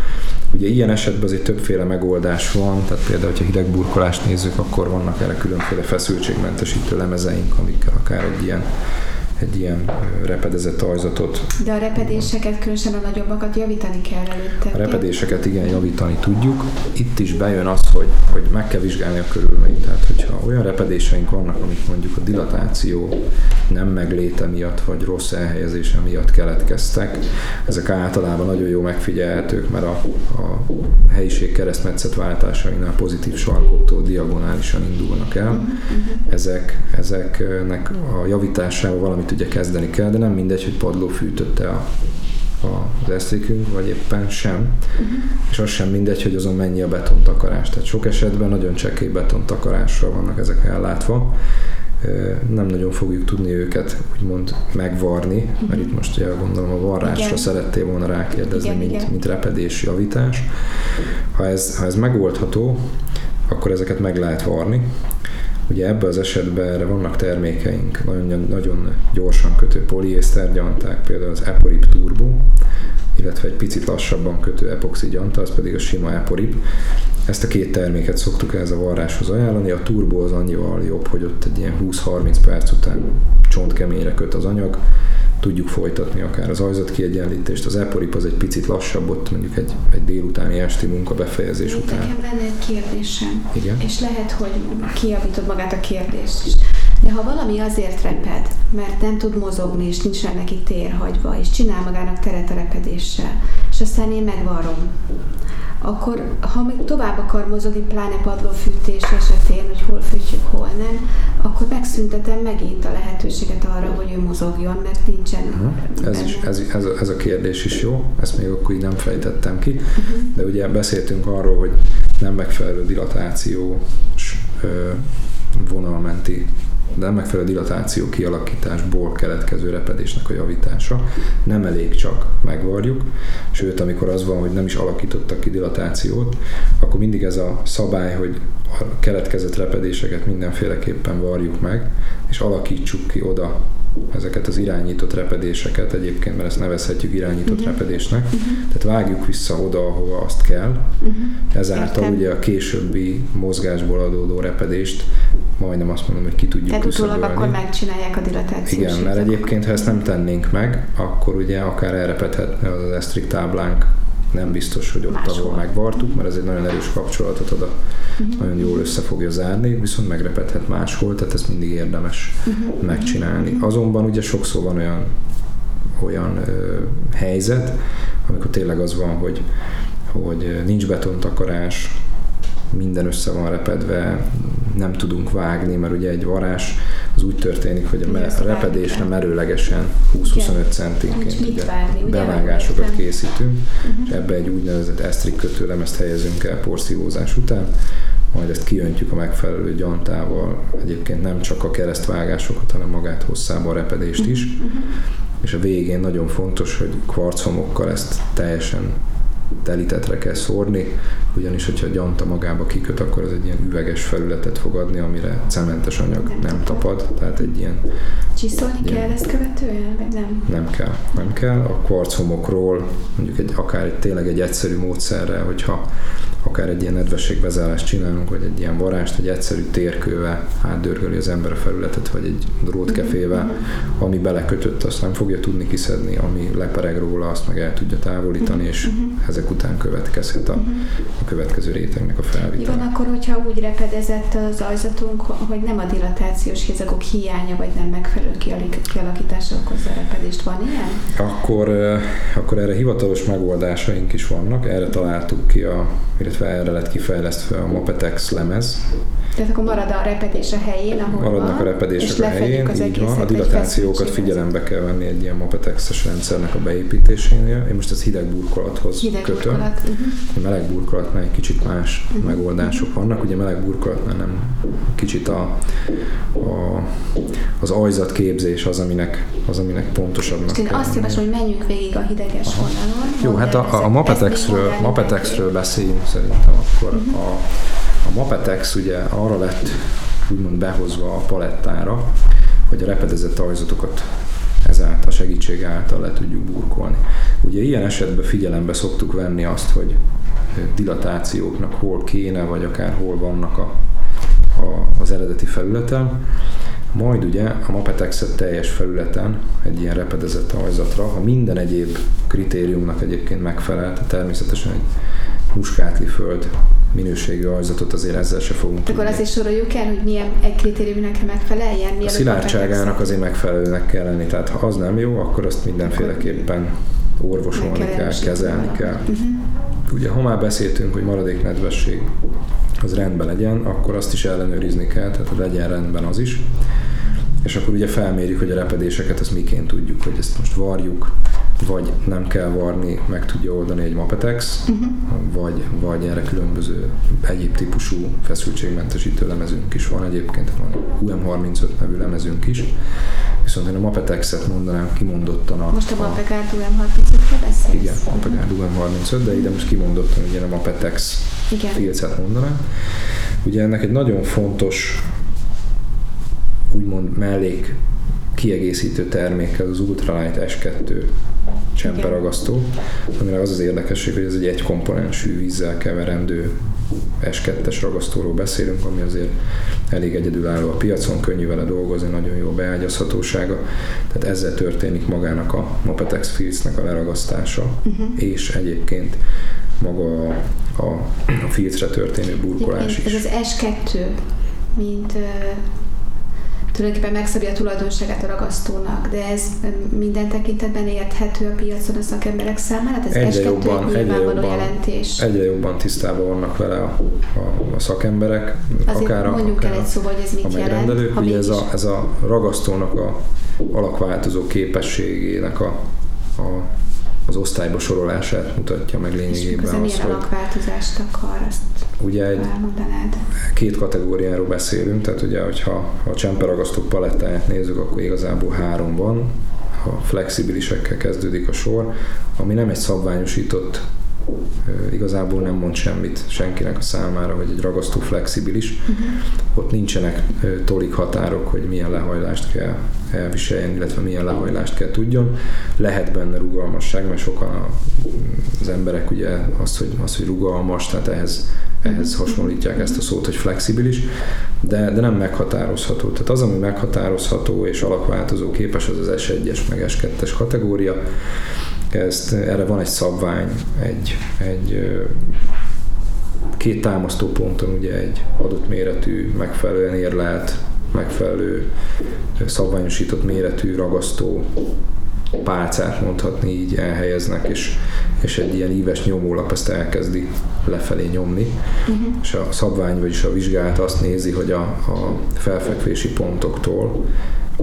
Ugye ilyen esetben azért többféle megoldás van, tehát például, hogyha hideg burkolást nézzük, akkor vannak erre különféle feszültségmentesítő lemezeink, amikkel akár egy ilyen egy ilyen repedezett ajzatot. De a repedéseket, különösen a nagyobbakat javítani kell előtte. A repedéseket igen, javítani tudjuk. Itt is bejön az, hogy, hogy meg kell vizsgálni a körülményt. Tehát, hogyha olyan repedéseink vannak, amik mondjuk a dilatáció nem megléte miatt, vagy rossz elhelyezése miatt keletkeztek, ezek általában nagyon jó megfigyelhetők, mert a, a helyiség keresztmetszet váltásainál pozitív sarkoktól diagonálisan indulnak el. Uh-huh. Ezek, ezeknek a javításával valamit ugye kezdeni kell, de nem mindegy, hogy padló fűtötte a, a, az eszékünk, vagy éppen sem. Uh-huh. És az sem mindegy, hogy azon mennyi a betontakarás. Tehát sok esetben nagyon csekély betontakarással vannak ezek ellátva. Nem nagyon fogjuk tudni őket úgymond megvarni, uh-huh. mert itt most ugye gondolom a varrásra igen. szerettél volna rákérdezni, igen, mint, igen. mint repedés javítás. Ha ez, ha ez megoldható, akkor ezeket meg lehet varni, Ugye ebben az esetben erre vannak termékeink, nagyon, nagyon gyorsan kötő poliészter gyanták, például az Eporip Turbo, illetve egy picit lassabban kötő epoxi gyanta, az pedig a sima Eporip. Ezt a két terméket szoktuk ez a varráshoz ajánlani. A turbo az annyival jobb, hogy ott egy ilyen 20-30 perc után csontkeményre köt az anyag, tudjuk folytatni akár az ajzat kiegyenlítést. Az eporip az egy picit lassabb, ott mondjuk egy, egy délutáni esti munka befejezés után. Nekem lenne egy kérdésem. Igen? És lehet, hogy kiavítod magát a kérdést is. De ha valami azért reped, mert nem tud mozogni, és nincs neki tér hagyva, és csinál magának teret a repedéssel, és aztán én megvarom, akkor ha még tovább akar mozogni, pláne padlófűtés esetén, hogy hol fűtjük, hol nem, akkor megszüntetem megint a lehetőséget arra, hogy ő mozogjon, mert nincsen. Uh-huh. Ez, is, ez, ez, a, ez a kérdés is jó, ezt még akkor így nem fejtettem ki, uh-huh. de ugye beszéltünk arról, hogy nem megfelelő dilatációs vonalmenti de megfelelő dilatáció kialakításból keletkező repedésnek a javítása. Nem elég csak megvarjuk, sőt, amikor az van, hogy nem is alakítottak ki dilatációt, akkor mindig ez a szabály, hogy a keletkezett repedéseket mindenféleképpen varjuk meg, és alakítsuk ki oda ezeket az irányított repedéseket egyébként, mert ezt nevezhetjük irányított uh-huh. repedésnek, uh-huh. tehát vágjuk vissza oda, ahova azt kell. Uh-huh. Ezáltal Értem. ugye a későbbi mozgásból adódó repedést majdnem azt mondom, hogy ki tudjuk Tehát utólag akkor megcsinálják a dilatációt. Igen, mert egyébként, ha ezt nem tennénk meg, akkor ugye akár elrepedhetne az esztrik táblánk nem biztos, hogy ott, Máshol. ahol megvartuk, mert ez egy nagyon erős kapcsolatot ad, a, uh-huh. nagyon jól össze fogja zárni, viszont megrepedhet máshol, tehát ezt mindig érdemes uh-huh. megcsinálni. Uh-huh. Azonban ugye sokszor van olyan, olyan ö, helyzet, amikor tényleg az van, hogy, hogy nincs betontakarás, minden össze van repedve, nem tudunk vágni, mert ugye egy varás az úgy történik, hogy a, me- a repedésre merőlegesen 20-25 centinként bevágásokat készítünk, uh-huh. és ebbe egy úgynevezett esztrik kötőlemezt helyezünk el porszívózás után, majd ezt kiöntjük a megfelelő gyantával, egyébként nem csak a keresztvágásokat, hanem magát hosszában a repedést is, uh-huh. és a végén nagyon fontos, hogy kvarchomokkal ezt teljesen telítetre kell szórni, ugyanis, hogyha gyanta magába kiköt, akkor az egy ilyen üveges felületet fog adni, amire cementes anyag nem, nem tapad, tehát egy ilyen... Csiszolni ilyen, kell ezt követően, vagy nem? Nem kell, nem kell. A kvarchomokról mondjuk egy, akár egy, tényleg egy egyszerű módszerrel, hogyha akár egy ilyen nedvességbezárást csinálunk, vagy egy ilyen varást, egy egyszerű térkővel átdörgöli az ember a felületet, vagy egy drótkefével, ami belekötött, azt nem fogja tudni kiszedni, ami lepereg róla, azt meg el tudja távolítani, és ezek után következhet a, a következő rétegnek a felvétel. Igen, akkor, hogyha úgy repedezett az ajzatunk, hogy nem a dilatációs hézagok hiánya, vagy nem megfelelő kialakítása okozza a repedést, van ilyen? Akkor, akkor erre hivatalos megoldásaink is vannak, erre találtuk ki a, illetve erre lett kifejlesztve a Mapetex lemez. Tehát akkor marad a repedés a helyén, ahol Maradnak van, a repedések a helyén, az így van. A dilatációkat figyelembe kell venni egy ilyen Mapetex-es rendszernek a beépítésénél. Én most az hideg burkolathoz hideg kötöm. Burkolat. Uh-huh. A meleg burkolatnál egy kicsit más uh-huh. megoldások vannak. Ugye meleg burkolatnál nem kicsit a, a, az ajzat képzés az, aminek, az, aminek pontosabbnak Én azt javaslom, hogy menjünk végig a hideges Aha. vonalon. Jó, hát a, a Mapetexről, Mapetexről beszéljünk szerintem akkor. Uh-huh. A, a Mapetex ugye arra lett úgymond behozva a palettára, hogy a repedezett ajzatokat ezáltal segítség által le tudjuk burkolni. Ugye ilyen esetben figyelembe szoktuk venni azt, hogy dilatációknak hol kéne, vagy akár hol vannak a, a, az eredeti felületen. Majd ugye a Mapetexet teljes felületen egy ilyen repedezett ajzatra, ha minden egyéb kritériumnak egyébként megfelel, tehát természetesen egy muskátli föld minőségű ajzatot azért ezzel se fogunk Akkor azért soroljuk el, hogy milyen egy kritériumnak megfeleljen? A szilárdságának azért megfelelőnek kell lenni, tehát ha az nem jó, akkor azt mindenféleképpen orvosolni kell, kell kezelni kell. Uh-huh. Ugye, ha már beszéltünk, hogy maradék nedvesség az rendben legyen, akkor azt is ellenőrizni kell, tehát legyen rendben az is. És akkor ugye felmérjük, hogy a repedéseket ezt miként tudjuk, hogy ezt most varjuk, vagy nem kell varni, meg tudja oldani egy Mapetex, uh-huh. vagy, vagy erre különböző egyéb típusú feszültségmentesítő lemezünk is van egyébként, van UM35 nevű lemezünk is, viszont én a Mapetexet mondanám kimondottan a... Most a Mapegard UM35-re beszélsz? Igen, Mapegard UM35, de ide most kimondottan ugye a Mapetex filcet mondanám. Ugye ennek egy nagyon fontos úgymond mellék kiegészítő termék, az Ultralight S2 csemperagasztó, amire az az érdekesség, hogy ez egy egykomponensű vízzel keverendő S2-es ragasztóról beszélünk, ami azért elég egyedülálló a piacon, könnyű vele dolgozni, nagyon jó beágyazhatósága. Tehát ezzel történik magának a Mapetex filcnek a leragasztása, uh-huh. és egyébként maga a, a, a filcre történő burkolás is. Ez az S2, mint tulajdonképpen megszabja a tulajdonságát a ragasztónak, de ez minden tekintetben érthető a piacon a szakemberek számára? Hát ez egyre jobban, egyre jobban, jelentés. Egyre jobban tisztában vannak vele a, a, a szakemberek. Azért akár mondjuk akár el egy szóval, hogy ez mit jelent. Ugye ez a, ez a ragasztónak a alakváltozó képességének a, a az osztályba sorolását mutatja meg lényegében. És az, milyen alakváltozást akar, azt ugye egy, elmondanád? Két kategóriáról beszélünk, tehát ugye, hogyha a csemperagasztók palettáját nézzük, akkor igazából három van. A flexibilisekkel kezdődik a sor, ami nem egy szabványosított igazából nem mond semmit senkinek a számára, hogy egy ragasztó flexibilis. Uh-huh. Ott nincsenek tolik határok, hogy milyen lehajlást kell elviseljen, illetve milyen lehajlást kell tudjon. Lehet benne rugalmasság, mert sokan az emberek ugye azt, hogy, azt, hogy rugalmas, tehát ehhez, ehhez hasonlítják ezt a szót, hogy flexibilis, de, de nem meghatározható. Tehát az, ami meghatározható és alakváltozó képes, az az S1-es meg S2-es kategória. Ezt, erre van egy szabvány, egy, egy két támasztó ponton ugye egy adott méretű, megfelelően érlelt, megfelelő szabványosított méretű ragasztó pálcát mondhatni így elhelyeznek, és, és egy ilyen íves nyomólap ezt elkezdi lefelé nyomni, uh-huh. és a szabvány, vagyis a vizsgálat azt nézi, hogy a, a felfekvési pontoktól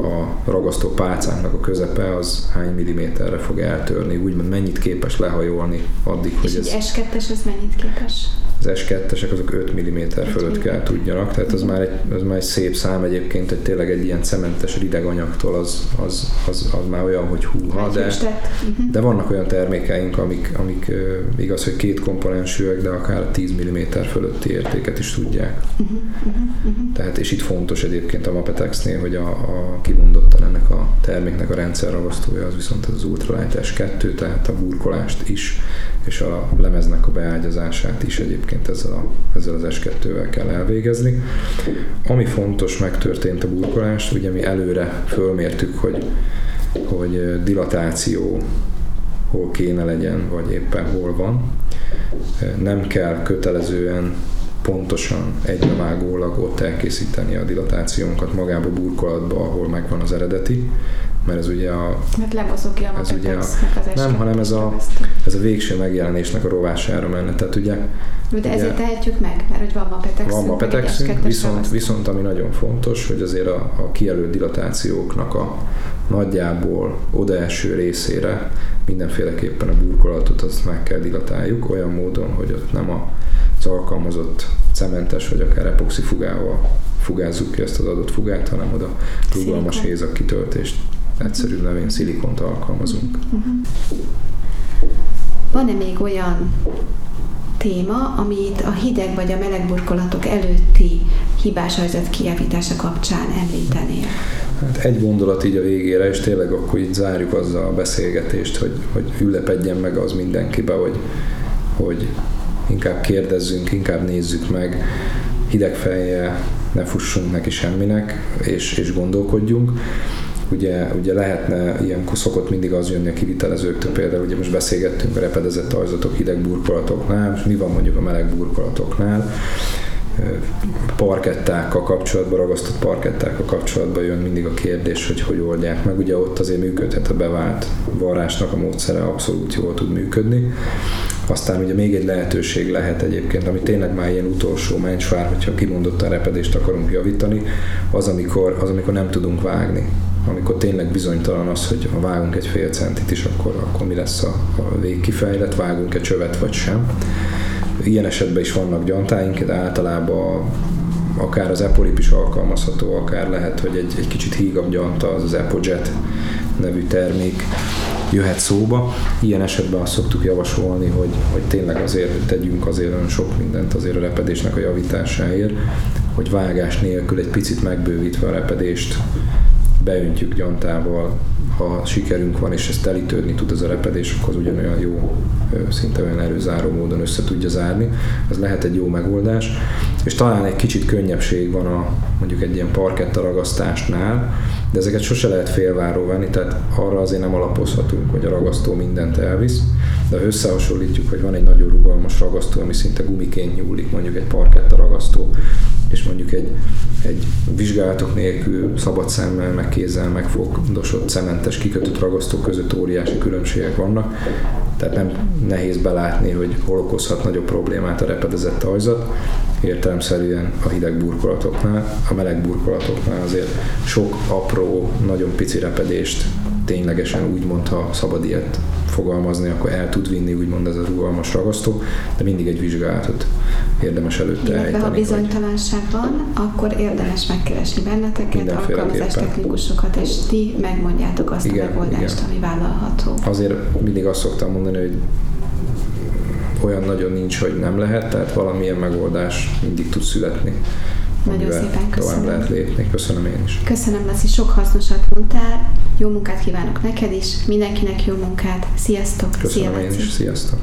a ragasztó pálcának a közepe az hány milliméterre fog eltörni, úgymond mennyit képes lehajolni addig, és hogy ez... S2-es az mennyit képes? Az S2-esek azok 5 mm fölött kell tudjanak, tehát az már, egy, az már egy szép szám egyébként, hogy tényleg egy ilyen cementes rideg anyagtól az, az, az, az már olyan, hogy húha, de, mhm. de vannak olyan termékeink, amik, amik igaz, hogy két komponensűek, de akár 10 mm fölötti értéket is tudják. Uh-huh, uh-huh. Tehát és itt fontos egyébként a Mapetexnél, hogy a, a kimondottan ennek a terméknek a rendszerragasztója az viszont az Ultralight S2, tehát a burkolást is, és a lemeznek a beágyazását is egyébként ezzel, a, ezzel az S2-vel kell elvégezni. Ami fontos, megtörtént a burkolás, ugye mi előre fölmértük, hogy, hogy dilatáció hol kéne legyen, vagy éppen hol van. Nem kell kötelezően pontosan egybevágólag ott elkészíteni a dilatációnkat magába a burkolatba, ahol megvan az eredeti, mert ez ugye a... Mert lemozogja a ez ugye a, az Nem, hanem ez a, ez a végső megjelenésnek a rovására menne. Tehát ugye, De ezért tehetjük meg, mert hogy van mapetexünk. Van mapetexünk, viszont, viszont ami nagyon fontos, hogy azért a, a kijelölt dilatációknak a nagyjából odaeső részére mindenféleképpen a burkolatot azt meg kell dilatáljuk olyan módon, hogy ott nem a az alkalmazott cementes vagy akár epoxi fugával fugázzuk ki ezt az adott fugát, hanem oda rugalmas hézak kitöltést, egyszerű nevén szilikont alkalmazunk. Uh-huh. Van-e még olyan téma, amit a hideg vagy a meleg burkolatok előtti hibás helyzet kijavítása kapcsán említenél? Hát egy gondolat így a végére, és tényleg akkor így zárjuk azzal a beszélgetést, hogy, hogy ülepedjen meg az mindenkibe, hogy, hogy inkább kérdezzünk, inkább nézzük meg, hideg fejjel ne fussunk neki semminek, és, és gondolkodjunk. Ugye, ugye lehetne, ilyenkor szokott mindig az jönni a kivitelezőktől, például ugye most beszélgettünk a repedezett ajzatok hideg burkolatoknál, és mi van mondjuk a meleg burkolatoknál, parkettákkal kapcsolatban, ragasztott parkettákkal kapcsolatban jön mindig a kérdés, hogy hogy oldják meg. Ugye ott azért működhet a bevált varrásnak a módszere, abszolút jól tud működni. Aztán ugye még egy lehetőség lehet egyébként, ami tényleg már ilyen utolsó mencsvár, hogyha kimondottan repedést akarunk javítani, az amikor, az, amikor nem tudunk vágni. Amikor tényleg bizonytalan az, hogy ha vágunk egy fél centit is, akkor, akkor mi lesz a, a végkifejlet, vágunk egy csövet vagy sem. Ilyen esetben is vannak gyantáink, de általában akár az Eporip is alkalmazható, akár lehet, hogy egy, egy kicsit hígabb gyanta, az az EpoJet nevű termék, jöhet szóba. Ilyen esetben azt szoktuk javasolni, hogy, hogy tényleg azért tegyünk azért olyan sok mindent azért a repedésnek a javításáért, hogy vágás nélkül egy picit megbővítve a repedést beöntjük gyantával, ha sikerünk van, és ez telítődni tud ez a repedés, akkor az ugyanolyan jó, szinte olyan erőzáró módon össze tudja zárni. Ez lehet egy jó megoldás. És talán egy kicsit könnyebbség van a mondjuk egy ilyen parketta ragasztásnál, de ezeket sose lehet félváró venni, tehát arra azért nem alapozhatunk, hogy a ragasztó mindent elvisz, de ha összehasonlítjuk, hogy van egy nagyon rugalmas ragasztó, ami szinte gumiként nyúlik, mondjuk egy parketta ragasztó, és mondjuk egy, egy vizsgálatok nélkül szabad szemmel, meg kézzel megfogdosott cementes kikötött ragasztó között óriási különbségek vannak, tehát nem nehéz belátni, hogy hol okozhat nagyobb problémát a repedezett ajzat. Értelemszerűen a hideg burkolatoknál, a meleg burkolatoknál azért sok apró, nagyon pici repedést ténylegesen úgymond, ha szabad ilyet fogalmazni, akkor el tud vinni úgymond ez a rugalmas ragasztó, de mindig egy vizsgálatot érdemes előtte Illetve ha bizonytalanság van, akkor érdemes megkeresni benneteket, alkalmazás technikusokat, és ti megmondjátok azt igen, a megoldást, igen. ami vállalható. Azért mindig azt szoktam mondani, hogy olyan nagyon nincs, hogy nem lehet, tehát valamilyen megoldás mindig tud születni. Nagyon szépen köszönöm. Tovább lehet lépni. Köszönöm én is. Köszönöm, Laci, sok hasznosat mondtál. Jó munkát kívánok neked is, mindenkinek jó munkát. Sziasztok! Köszönöm Szia, én is. Sziasztok!